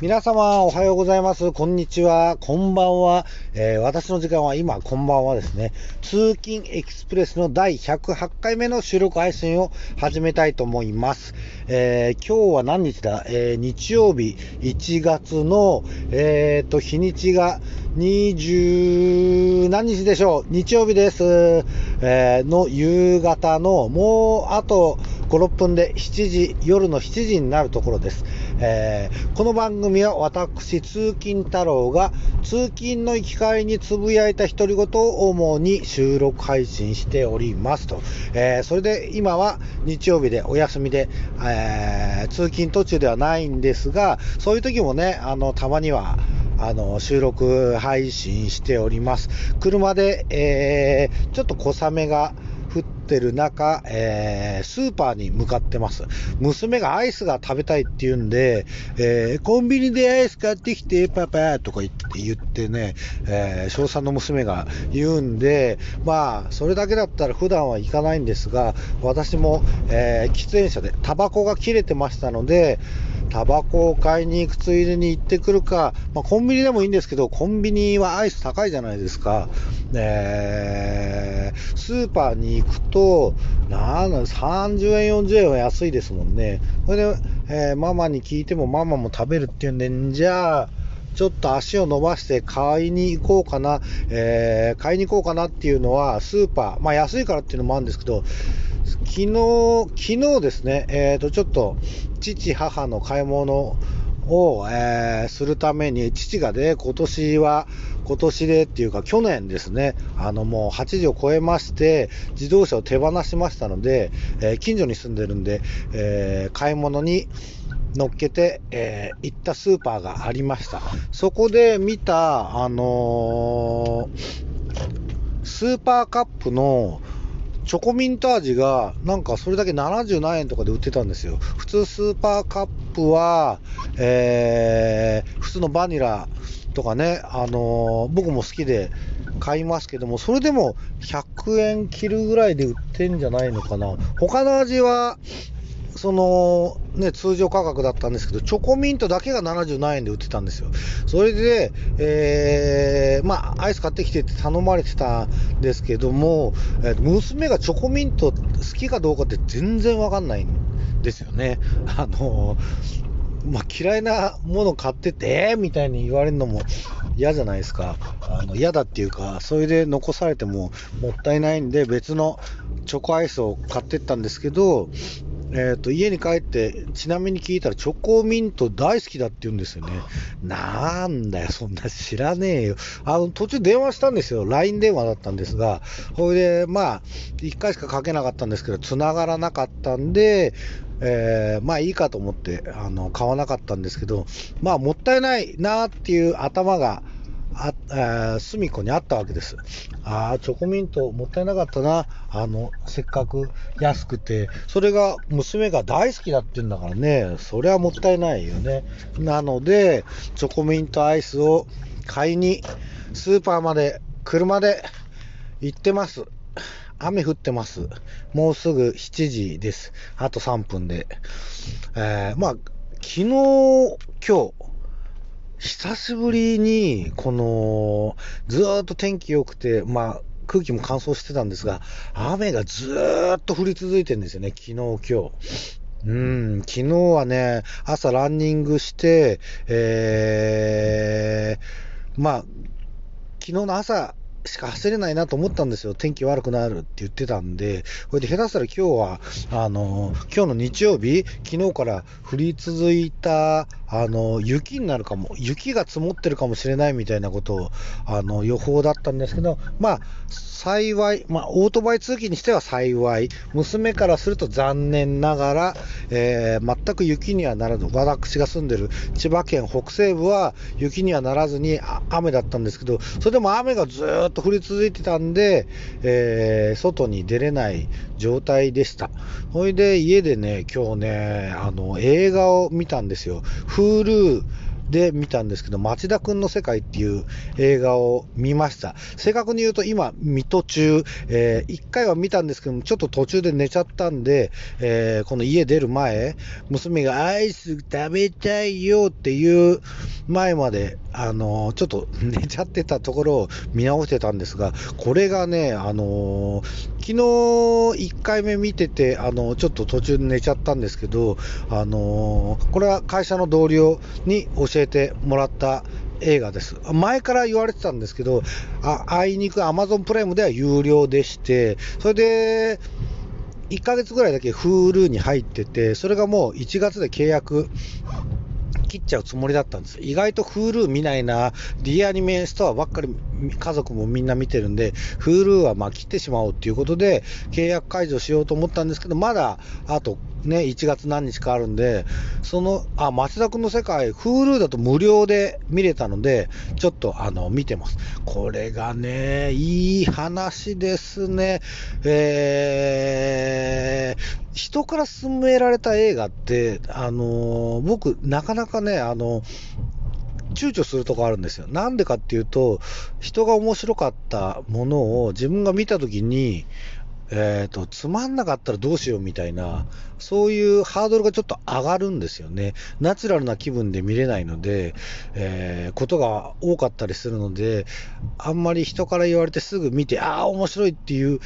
皆様おはようございます。こんにちは。こんばんは。えー、私の時間は今、こんばんはですね。通勤エクスプレスの第108回目の収録配信を始めたいと思います。えー、今日は何日だ？えー、日曜日1月の、えーと、日にちが20何日でしょう日曜日です。え、の夕方のもうあと5、6分で7時、夜の7時になるところです。えー、この番組は私、通勤太郎が通勤の行き帰りにつぶやいた独り言を主に収録配信しておりますと。えー、それで今は日曜日でお休みで、えー、通勤途中ではないんですが、そういう時もね、あの、たまには、あの、収録配信しております。車で、えー、ちょっと小雨が降ってる中、えー、スーパーに向かってます。娘がアイスが食べたいって言うんで、えー、コンビニでアイス買ってきて、パパとか言って言ってね、えー、小3の娘が言うんで、まあ、それだけだったら普段は行かないんですが、私も、えー、喫煙者でタバコが切れてましたので、タバコを買いに行くついでに行ってくるか、まあ、コンビニでもいいんですけど、コンビニはアイス高いじゃないですか。えー、スーパーに行くと、なんだ、30円、40円は安いですもんね。それで、えー、ママに聞いてもママも食べるって言うんで、じゃあ、ちょっと足を伸ばして買いに行こうかな、えー、買いに行こうかなっていうのは、スーパー、まあ安いからっていうのもあるんですけど、昨日、昨日ですね、えっ、ー、と、ちょっと、父、母の買い物を、えー、するために、父がね、今年は、今年でっていうか、去年ですね、あのもう80を超えまして、自動車を手放しましたので、えー、近所に住んでるんで、えー、買い物に乗っけて、え行ったスーパーがありました。そこで見た、あのスーパーカップの、チョコミント味が、なんかそれだけ70何円とかで売ってたんですよ。普通スーパーカップは、えー、普通のバニラとかね、あのー、僕も好きで買いますけども、それでも100円切るぐらいで売ってんじゃないのかな。他の味は、その、ね、通常価格だったんですけど、チョコミントだけが77円で売ってたんですよ。それで、えー、まあ、アイス買ってきてって頼まれてたんですけども、えー、娘がチョコミント好きかどうかって全然わかんないんですよね。あのまあ、嫌いなもの買ってて、みたいに言われるのも嫌じゃないですか。あの嫌だっていうか、それで残されてももったいないんで、別のチョコアイスを買ってったんですけど、えっ、ー、と、家に帰って、ちなみに聞いたら、チョコミント大好きだって言うんですよね。なんだよ、そんな知らねえよ。あの、途中電話したんですよ。LINE 電話だったんですが、ほいで、まあ、1回しかかけなかったんですけど、繋がらなかったんで、えー、まあいいかと思って、あの、買わなかったんですけど、まあもったいないなっていう頭が、あ、えー、隅っこにあったわけです。ああ、チョコミントもったいなかったな。あの、せっかく安くて、それが娘が大好きだって言うんだからね、それはもったいないよね。なので、チョコミントアイスを買いに、スーパーまで車で行ってます。雨降ってます。もうすぐ7時です。あと3分で。えー、まあ、昨日、今日、久しぶりに、この、ずーっと天気良くて、まあ、空気も乾燥してたんですが、雨がずーっと降り続いてるんですよね、昨日、今日。うん、昨日はね、朝ランニングして、えー、まあ、昨日の朝、しか走れないなと思ったんですよ。天気悪くなるって言ってたんで、これで下手したら今日は、あの、今日の日曜日、昨日から降り続いた、あの、雪になるかも、雪が積もってるかもしれないみたいなことを、あの、予報だったんですけど、まあ、幸い、まあ、オートバイ通勤にしては幸い、娘からすると残念ながら、えー、全く雪にはならず、私が住んでる千葉県北西部は雪にはならずに雨だったんですけど、それでも雨がずっとっと降り続いてたんで、えー、外に出れない状態でした。ほいで、家でね、今日ね、あの、映画を見たんですよ。Hulu で見たんですけど、町田くんの世界っていう映画を見ました。正確に言うと今、見途中、えー、1回は見たんですけども、ちょっと途中で寝ちゃったんで、えー、この家出る前、娘がアイス食べたいよっていう前まで、あのー、ちょっと寝ちゃってたところを見直してたんですが、これがね、あの昨日1回目見てて、あのちょっと途中で寝ちゃったんですけど、あのこれは会社の同僚に教ええてもらった映画です。前から言われてたんですけど、ああいにく Amazon プライムでは有料でして、それで、1ヶ月ぐらいだけ Hulu に入ってて、それがもう1月で契約切っちゃうつもりだったんです。意外と Hulu 見ないな、D アニメストアばっかり家族もみんな見てるんで、Hulu はま切ってしまおうっていうことで、契約解除しようと思ったんですけど、まだあとね、1月何日かあるんで、その、あ、町田くんの世界、Hulu だと無料で見れたので、ちょっとあの、見てます。これがね、いい話ですね。えー、人から勧められた映画って、あの僕、なかなかね、あの躊躇するとこあるんですよ。なんでかっていうと、人が面白かったものを自分が見たときに、えっ、ー、と、つまんなかったらどうしようみたいな、そういうハードルがちょっと上がるんですよね。ナチュラルな気分で見れないので、えー、ことが多かったりするので、あんまり人から言われてすぐ見て、ああ、面白いっていう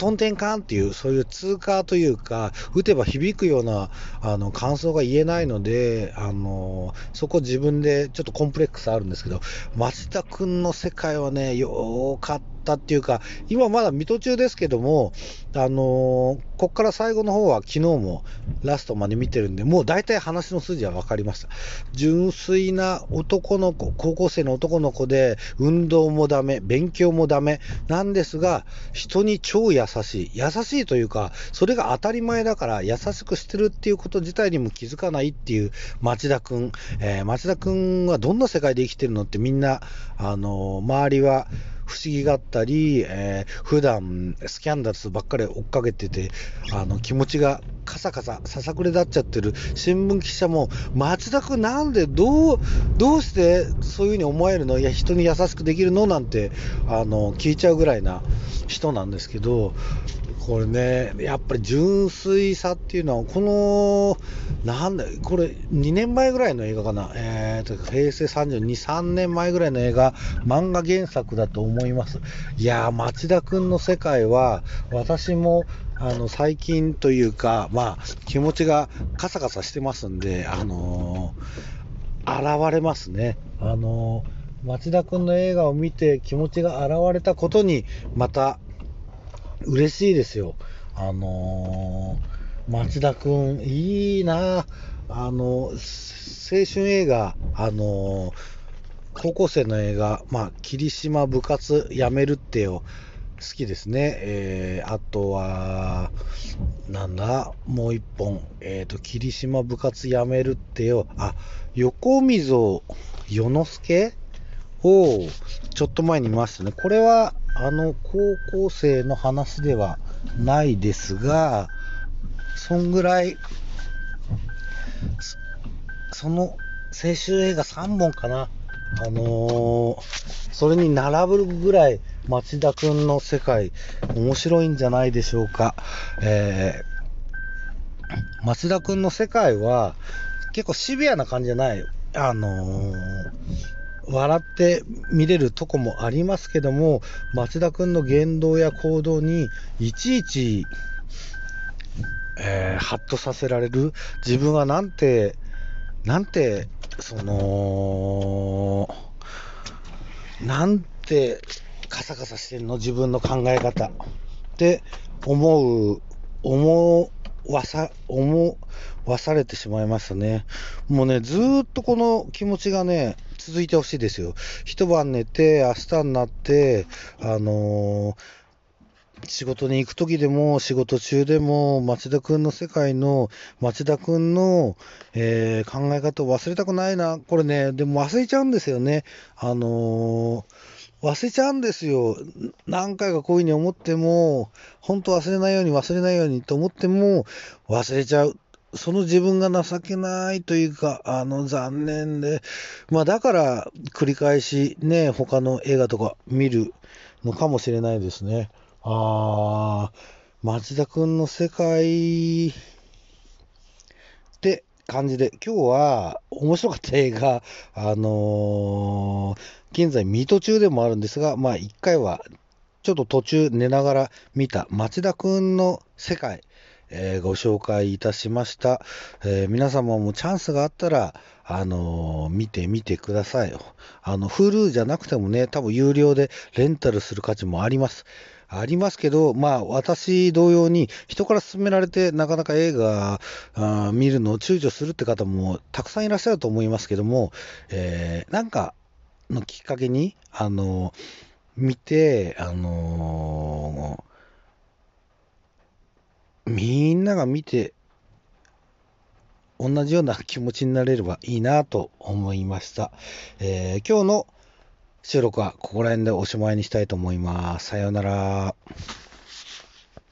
トンテンカンっていう、そういう通過というか、打てば響くようなあの感想が言えないので、あのそこ自分でちょっとコンプレックスあるんですけど、松田君の世界はね、よかったっていうか、今まだ未途中ですけども、あのー、こっから最後の方は昨日もラストまで見てるんで、もう大体話の筋は分かりました。純粋な男の子、高校生の男の子で、運動もダメ、勉強もダメなんですが、人に超優しい。優しいというか、それが当たり前だから優しくしてるっていうこと自体にも気づかないっていう町田くん。えー、町田くんはどんな世界で生きてるのってみんな、あのー、周りは、不思議があったり、えー、普段スキャンダルスばっかり追っかけてて、あの気持ちがカサカサ、ささくれ立っちゃってる。新聞記者も、松田君なんで、どう、どうしてそういうふうに思えるの？いや、人に優しくできるの？なんて、あの、聞いちゃうぐらいな人なんですけど、これね、やっぱり純粋さっていうのは、この、なんだ、これ、2年前ぐらいの映画かな、えーと、平成32、3年前ぐらいの映画、漫画原作だと思います。いやー、町田くんの世界は、私も、あの、最近というか、まあ、気持ちがカサカサしてますんで、あのー、現れますね。あのー、町田くんの映画を見て気持ちが現れたことに、また、嬉しいですよ。あのー、町田くん、いいなあの、青春映画、あのー、高校生の映画、まあ、霧島部活やめるってよ、好きですね。えー、あとは、なんだ、もう一本、えっ、ー、と、霧島部活やめるってよ、あ、横溝世之助？を、ちょっと前に見ましたね。これは、あの、高校生の話ではないですが、そんぐらい、その、青春映画3本かな。あのー、それに並ぶぐらい町田くんの世界面白いんじゃないでしょうか。えー、町田くんの世界は結構シビアな感じじゃない。あのー、笑って見れるとこもありますけども、町田くんの言動や行動にいちいち、えー、ハッとさせられる。自分はなんて、なんてその、なんてカサカサしてんの？自分の考え方。って思う、思うわさ、思わされてしまいましたね。もうね、ずっとこの気持ちがね、続いてほしいですよ。一晩寝て、明日になって、あのー仕事に行く時でも、仕事中でも、町田くんの世界の、町田くんの、えー、考え方を忘れたくないな。これね、でも忘れちゃうんですよね。あのー、忘れちゃうんですよ。何回かこういうふうに思っても、本当忘れないように忘れないようにと思っても、忘れちゃう。その自分が情けないというか、あの、残念で、まあだから繰り返しね、他の映画とか見るのかもしれないですね。あー、町田くんの世界って感じで、今日は面白かった映画、あのー現在、見途中でもあるんですが、まあ、一回は、ちょっと途中寝ながら見た町田くんの世界、えーご紹介いたしました。えー皆様もチャンスがあったら、あのー見てみてください。あの、Hulu じゃなくてもね、多分有料でレンタルする価値もあります。ありますけど、まあ、私同様に、人から勧められて、なかなか映画あ見るのを躊躇するって方もたくさんいらっしゃると思いますけども、えーなんかのきっかけに、あの見て、あのみんなが見て、同じような気持ちになれればいいなと思いました。えー今日の収録はここら辺でおしまいにしたいと思います。さようなら。